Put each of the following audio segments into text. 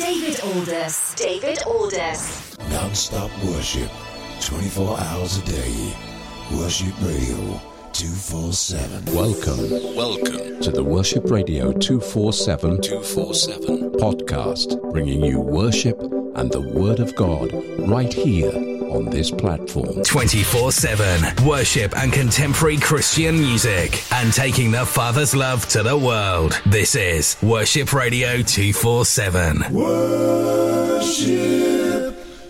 David Aldous. David Aldous. Non-stop worship, 24 hours a day. Worship Radio 247. Welcome, welcome to the Worship Radio 247 247 podcast, bringing you worship and the Word of God right here on this platform. 24 7 worship and contemporary Christian music and taking the Father's love to the world. This is Worship Radio 247. Worship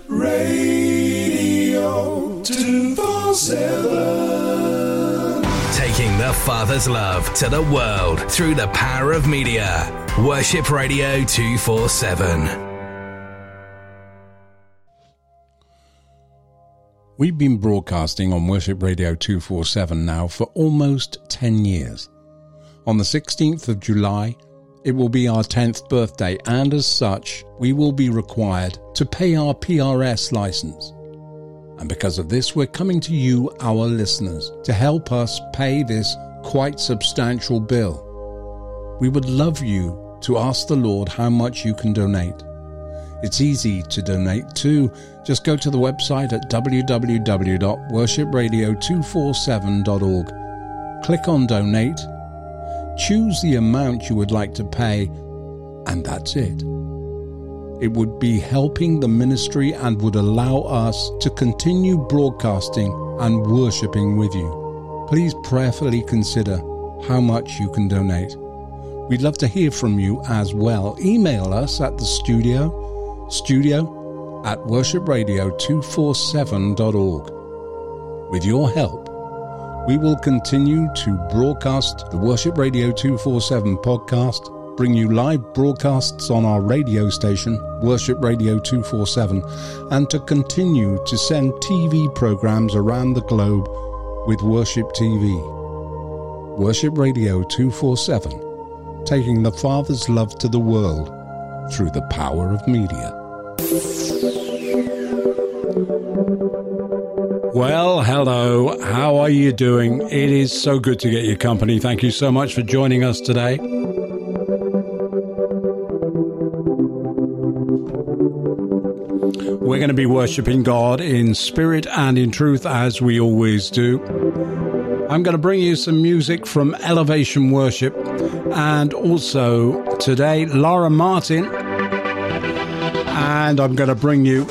Radio 247. Taking the Father's love to the world through the power of media. Worship Radio 247. We've been broadcasting on Worship Radio 247 now for almost 10 years. On the 16th of July, it will be our 10th birthday, and as such, we will be required to pay our PRS license. And because of this, we're coming to you, our listeners, to help us pay this quite substantial bill. We would love you to ask the Lord how much you can donate. It's easy to donate too. Just go to the website at www.worshipradio247.org. Click on donate, choose the amount you would like to pay, and that's it. It would be helping the ministry and would allow us to continue broadcasting and worshipping with you. Please prayerfully consider how much you can donate. We'd love to hear from you as well. Email us at the studio, studio at worshipradio247.org. With your help, we will continue to broadcast the Worship Radio 247 podcast, bring you live broadcasts on our radio station, Worship Radio 247, and to continue to send TV programs around the globe with Worship TV. Worship Radio 247 taking the Father's love to the world through the power of media. Well, hello. How are you doing? It is so good to get your company. Thank you so much for joining us today. We're going to be worshiping God in spirit and in truth as we always do. I'm going to bring you some music from Elevation Worship and also today Lara Martin. And I'm going to bring you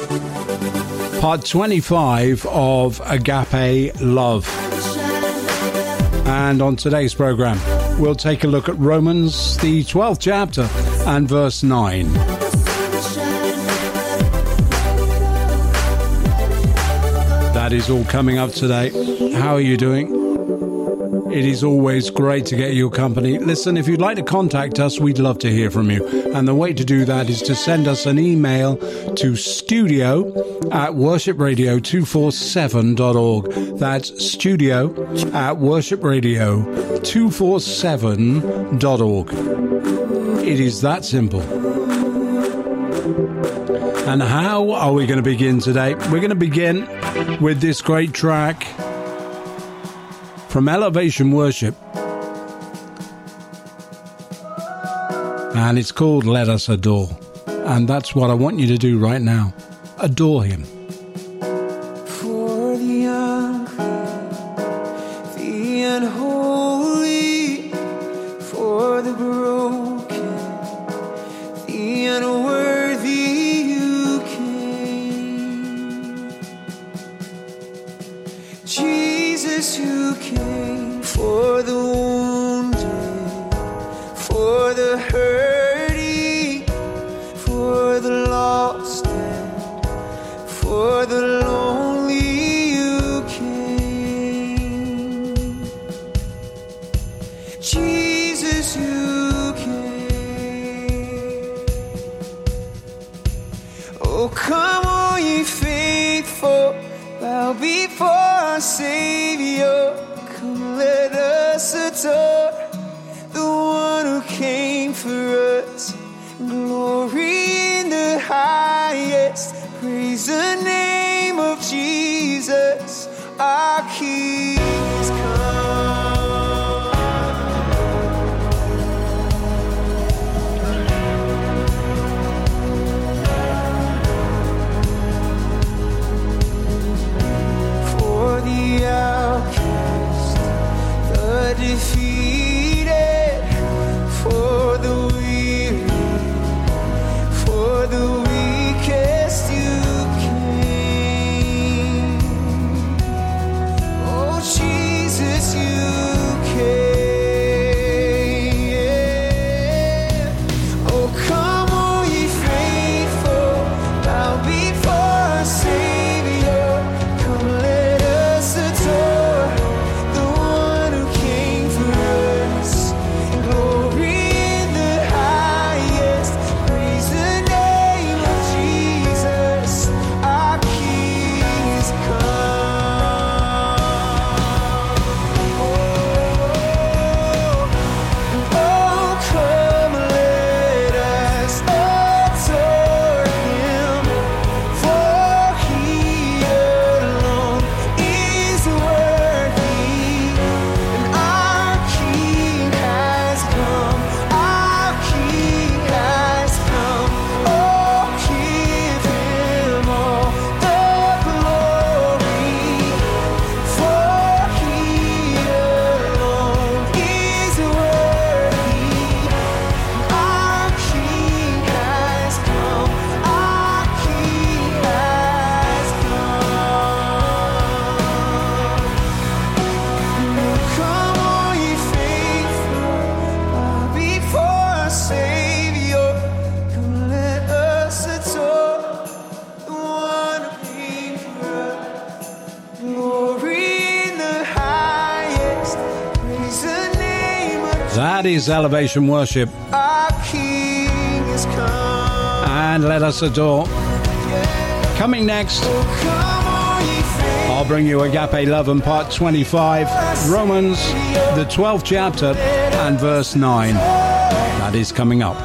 part 25 of Agape Love. And on today's program, we'll take a look at Romans, the 12th chapter, and verse 9. That is all coming up today. How are you doing? It is always great to get your company. Listen, if you'd like to contact us, we'd love to hear from you. And the way to do that is to send us an email to studio at worshipradio247.org. That's studio at worshipradio247.org. It is that simple. And how are we going to begin today? We're going to begin with this great track from Elevation Worship. And it's called Let Us Adore. And that's what I want you to do right now. Adore Him. Is Elevation Worship. Our King is come. And let us adore. Coming next, oh, on. I'll bring you Agape Love and Part 25, Romans, the 12th chapter, and verse 9. That is coming up.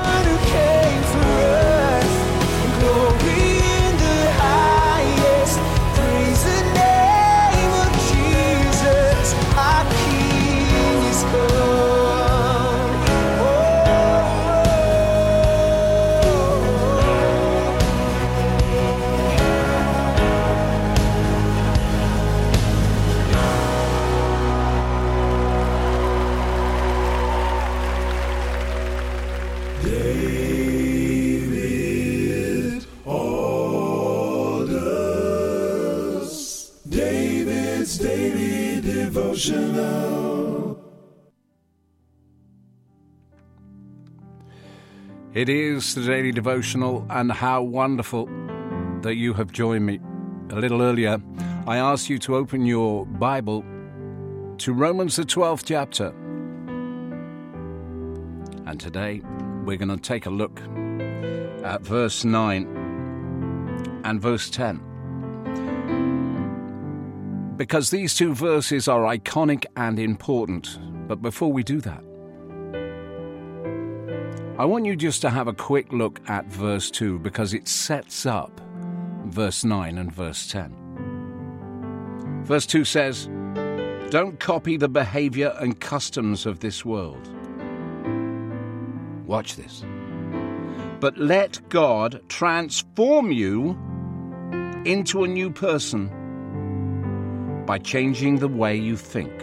It is the daily devotional, and how wonderful that you have joined me. A little earlier, I asked you to open your Bible to Romans, the 12th chapter. And today, we're going to take a look at verse 9 and verse 10. Because these two verses are iconic and important. But before we do that, I want you just to have a quick look at verse 2 because it sets up verse 9 and verse 10. Verse 2 says, Don't copy the behavior and customs of this world. Watch this. But let God transform you into a new person by changing the way you think.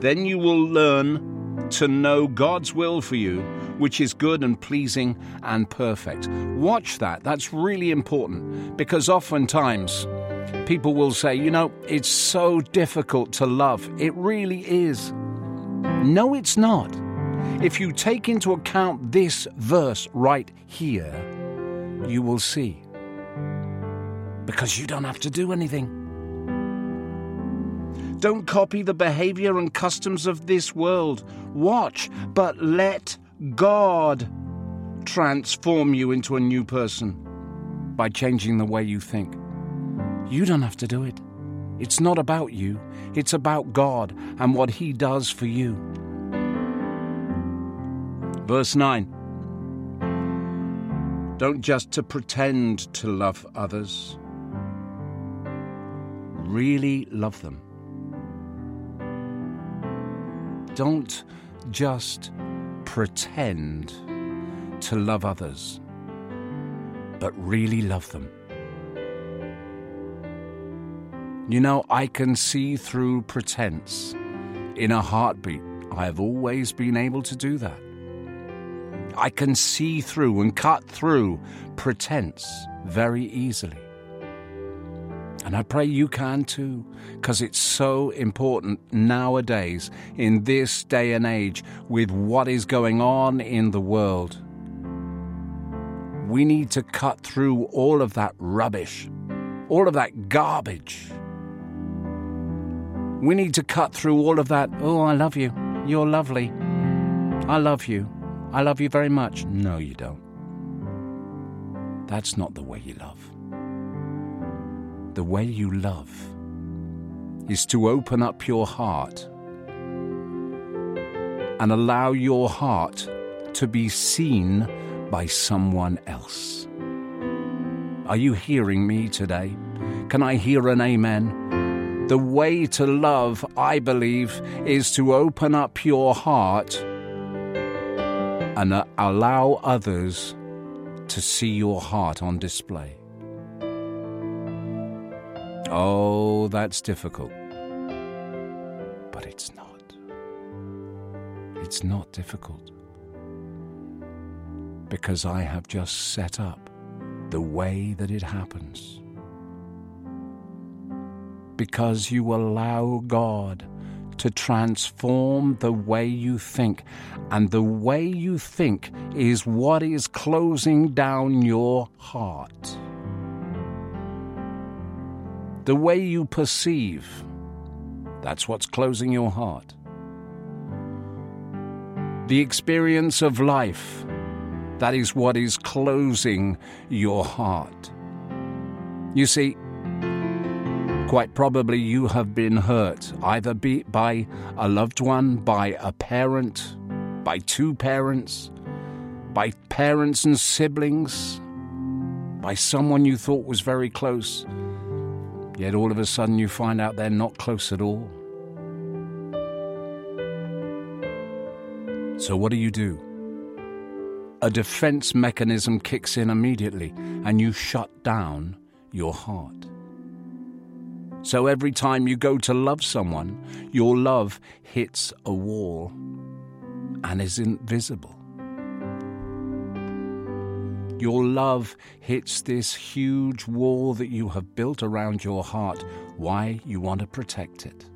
Then you will learn to know God's will for you, which is good and pleasing and perfect. Watch that. That's really important because oftentimes people will say, you know, it's so difficult to love. It really is. No, it's not. If you take into account this verse right here, you will see. Because you don't have to do anything. Don't copy the behavior and customs of this world. Watch, but let God transform you into a new person by changing the way you think. You don't have to do it. It's not about you, it's about God and what He does for you. Verse 9 Don't just to pretend to love others, really love them. Don't just pretend to love others, but really love them. You know, I can see through pretense in a heartbeat. I have always been able to do that. I can see through and cut through pretense very easily. And I pray you can too, because it's so important nowadays, in this day and age, with what is going on in the world. We need to cut through all of that rubbish, all of that garbage. We need to cut through all of that, oh, I love you, you're lovely, I love you, I love you very much. No, you don't. That's not the way you love. The way you love is to open up your heart and allow your heart to be seen by someone else. Are you hearing me today? Can I hear an amen? The way to love, I believe, is to open up your heart and allow others to see your heart on display. Oh, that's difficult. But it's not. It's not difficult. Because I have just set up the way that it happens. Because you allow God to transform the way you think. And the way you think is what is closing down your heart. The way you perceive, that's what's closing your heart. the experience of life. That is what is closing your heart. You see, quite probably you have been hurt either be by a loved one, by a parent, by two parents, by parents and siblings, by someone you thought was very close, yet all of a sudden you find out they're not close at all. So, what do you do? A defense mechanism kicks in immediately and you shut down your heart. So, every time you go to love someone, your love hits a wall and is invisible. Your love hits this huge wall that you have built around your heart. Why? You want to protect it.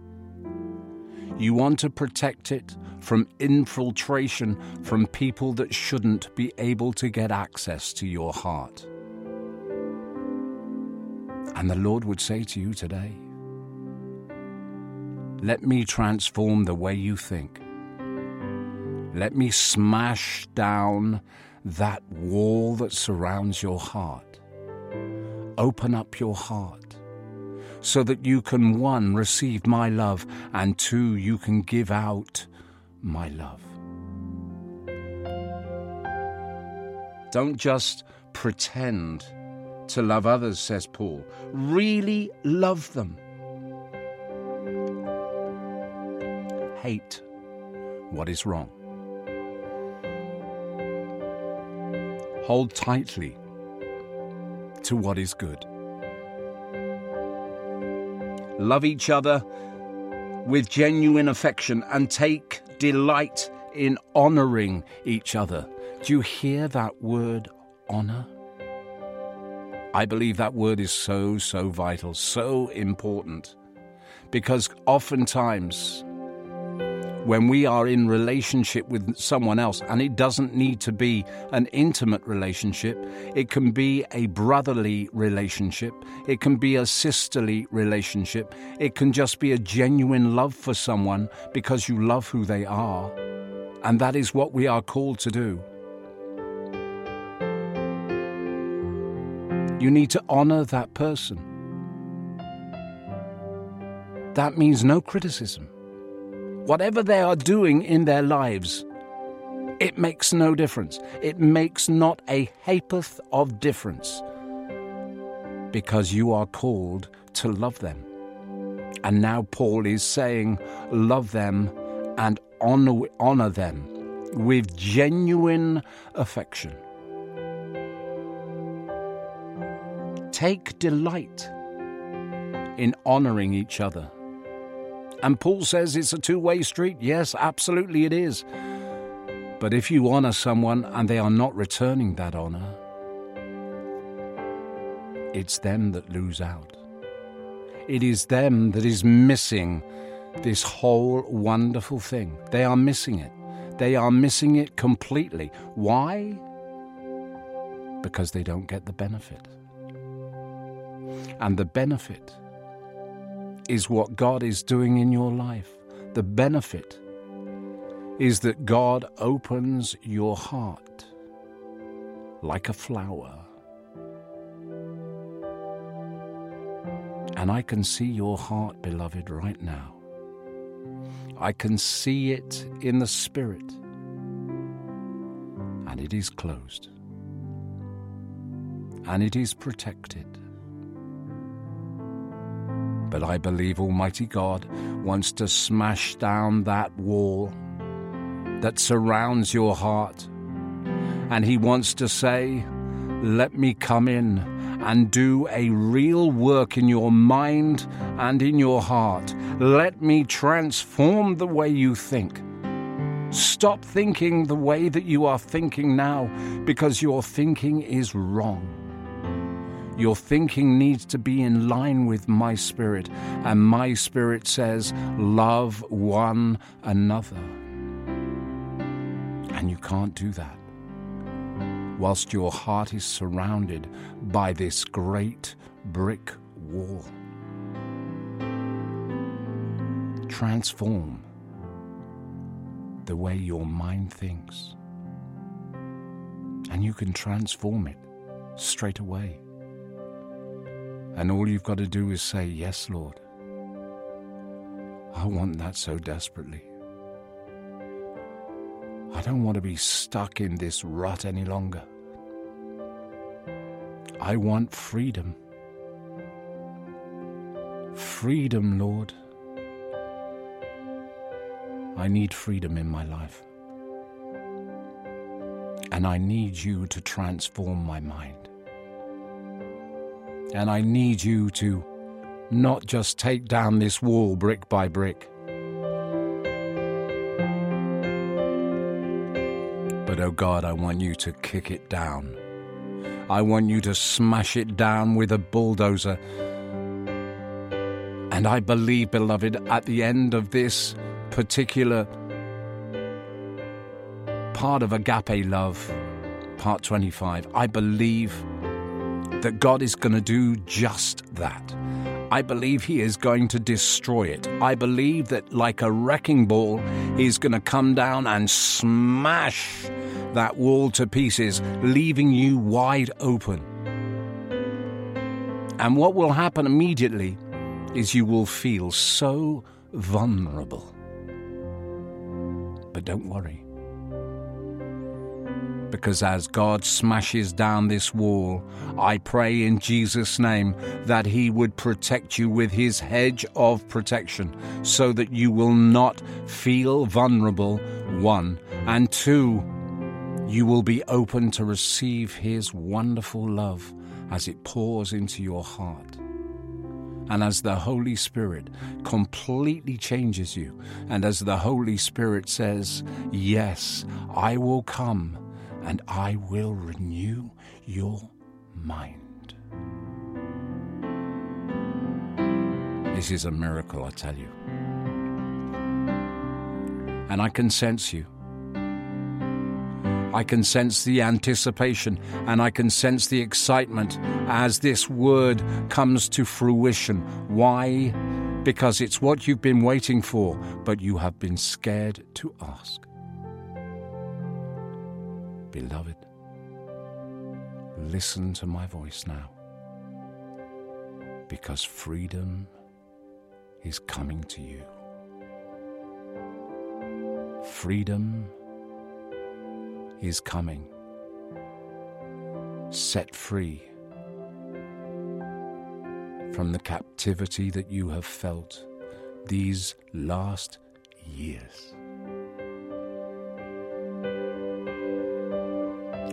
You want to protect it from infiltration from people that shouldn't be able to get access to your heart. And the Lord would say to you today, Let me transform the way you think. Let me smash down that wall that surrounds your heart. Open up your heart so that you can, one, receive my love, and two, you can give out my love. Don't just pretend to love others, says Paul. Really love them. Hate what is wrong. Hold tightly to what is good. Love each other with genuine affection and take delight in honoring each other. Do you hear that word, honor? I believe that word is so, so vital, so important. Because oftentimes, when we are in relationship with someone else, and it doesn't need to be an intimate relationship, it can be a brotherly relationship, it can be a sisterly relationship, it can just be a genuine love for someone because you love who they are. And that is what we are called to do. You need to honor that person. That means no criticism whatever they are doing in their lives, it makes no difference. It makes not a ha'porth of difference because you are called to love them. And now Paul is saying, love them and honor, honor them with genuine affection. Take delight in honoring each other. And Paul says it's a two way street. Yes, absolutely it is. But if you honor someone and they are not returning that honor, it's them that lose out. It is them that is missing this whole wonderful thing. They are missing it. They are missing it completely. Why? Because they don't get the benefit. And the benefit is what God is doing in your life. The benefit is that God opens your heart like a flower. And I can see your heart, beloved, right now. I can see it in the Spirit. And it is closed. And it is protected. But I believe Almighty God wants to smash down that wall that surrounds your heart. And He wants to say, Let me come in and do a real work in your mind and in your heart. Let me transform the way you think. Stop thinking the way that you are thinking now because your thinking is wrong. Your thinking needs to be in line with my spirit, and my spirit says, Love one another. And you can't do that whilst your heart is surrounded by this great brick wall. Transform the way your mind thinks. And you can transform it straight away. And all you've got to do is say, Yes, Lord. I want that so desperately. I don't want to be stuck in this rut any longer. I want freedom. Freedom, Lord. I need freedom in my life. And I need you to transform my mind. And I need you to not just take down this wall brick by brick, but oh God, I want you to kick it down. I want you to smash it down with a bulldozer. And I believe, beloved, at the end of this particular part of agape love, part 25, I believe that God is going to do just that. I believe He is going to destroy it. I believe that, like a wrecking ball, He's going to come down and smash that wall to pieces, leaving you wide open. And what will happen immediately is you will feel so vulnerable. But don't worry. Because as God smashes down this wall, I pray in Jesus' name that He would protect you with His hedge of protection so that you will not feel vulnerable, one. And two, you will be open to receive His wonderful love as it pours into your heart. And as the Holy Spirit completely changes you, and as the Holy Spirit says, Yes, I will come and I will renew your mind. This is a miracle, I tell you. And I can sense you. I can sense the anticipation and I can sense the excitement as this word comes to fruition. Why? Because it's what you've been waiting for, but you have been scared to ask. Beloved, listen to my voice now, because freedom is coming to you. Freedom is coming. Set free from the captivity that you have felt these last years.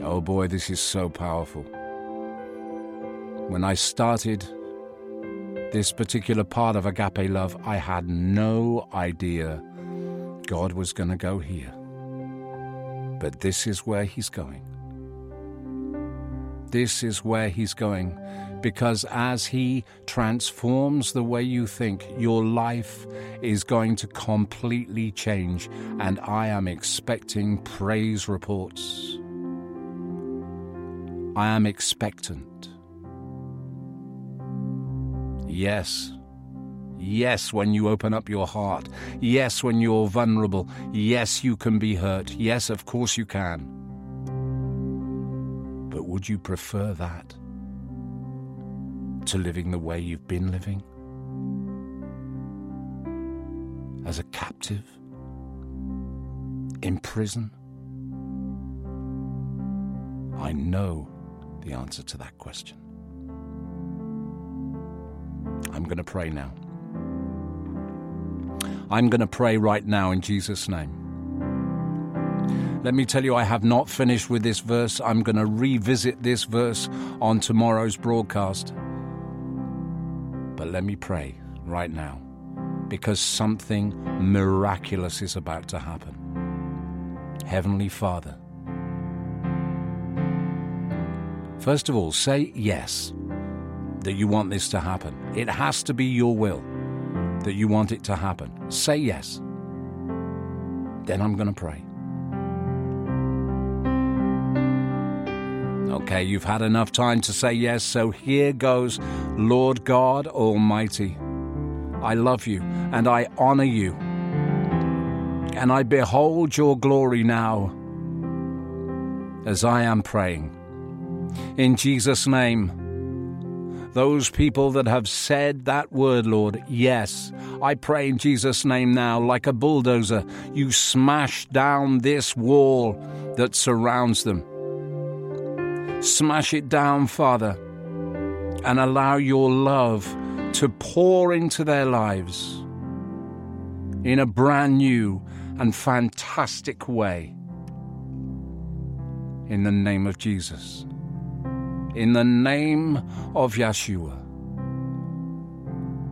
Oh boy, this is so powerful. When I started this particular part of Agape Love, I had no idea God was going to go here. But this is where He's going. This is where He's going. Because as He transforms the way you think, your life is going to completely change. And I am expecting praise reports. I am expectant. Yes. Yes, when you open up your heart. Yes, when you're vulnerable. Yes, you can be hurt. Yes, of course you can. But would you prefer that to living the way you've been living? As a captive? In prison? I know the answer to that question. I'm going to pray now. I'm going to pray right now in Jesus' name. Let me tell you, I have not finished with this verse. I'm going to revisit this verse on tomorrow's broadcast. But let me pray right now because something miraculous is about to happen. Heavenly Father, first of all, say yes that you want this to happen. It has to be your will that you want it to happen. Say yes. Then I'm going to pray. Okay, you've had enough time to say yes, so here goes Lord God Almighty. I love you and I honor you. And I behold your glory now as I am praying. In Jesus' name, those people that have said that word, Lord, yes, I pray in Jesus' name now, like a bulldozer, you smash down this wall that surrounds them. Smash it down, Father, and allow your love to pour into their lives in a brand new and fantastic way. In the name of Jesus. In the name of Yeshua.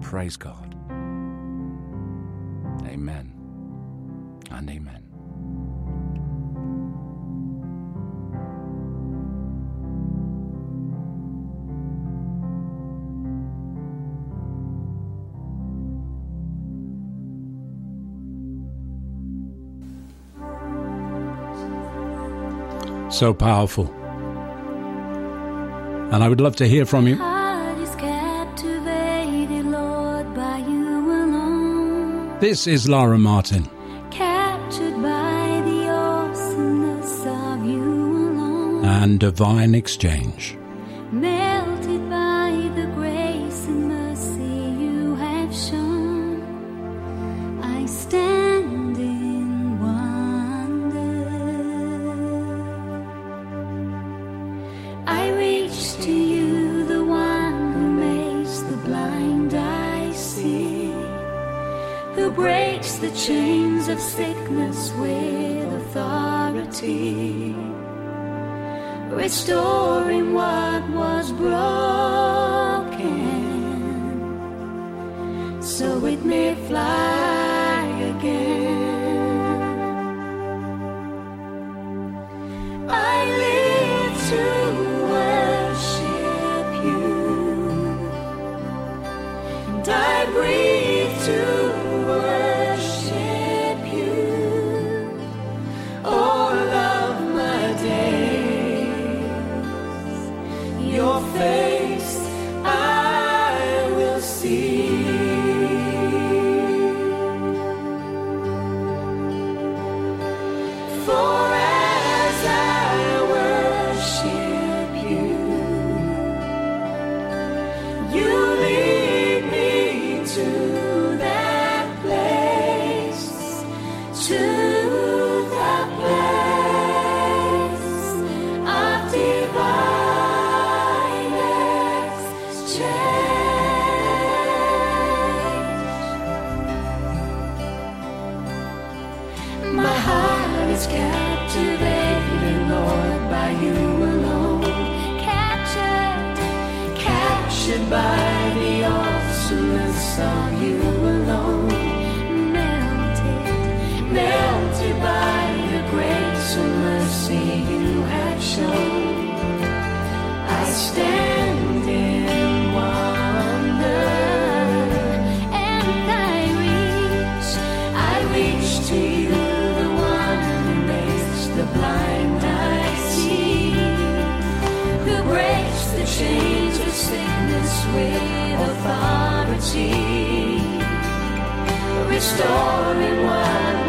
Praise God. Amen and amen. So powerful. And I would love to hear from you. Heart is captivated, Lord, you. This is Lara Martin. Captured by the awesomeness of you alone. and Divine Exchange. Broken, me fly My heart is captivated, Lord, by you alone. Captured, captured by the awesomeness of you alone. Melted, melted by the grace and mercy you have shown. I stand restoring what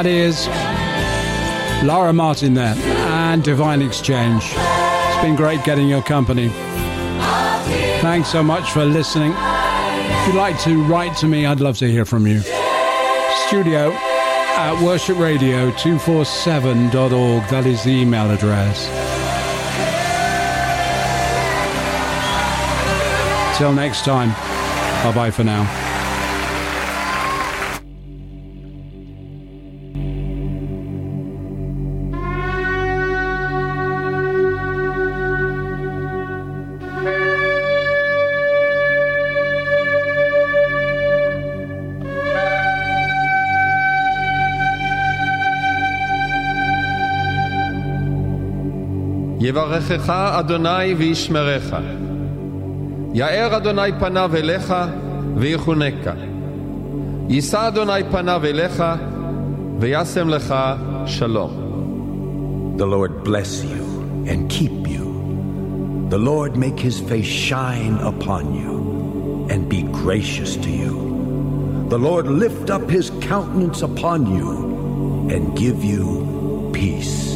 That is Lara Martin there and Divine Exchange. It's been great getting your company. Thanks so much for listening. If you'd like to write to me, I'd love to hear from you. Studio at worshipradio247.org. That is the email address. Till next time, bye bye for now. יברכך אדוני וישמרך. יאר אדוני פניו אליך ויחונקה. יישא אדוני פניו אליך וישם לך שלום. The Lord bless you and keep you. The Lord make his face shine upon you and be gracious to you. The Lord lift up his countenance upon you and give you peace.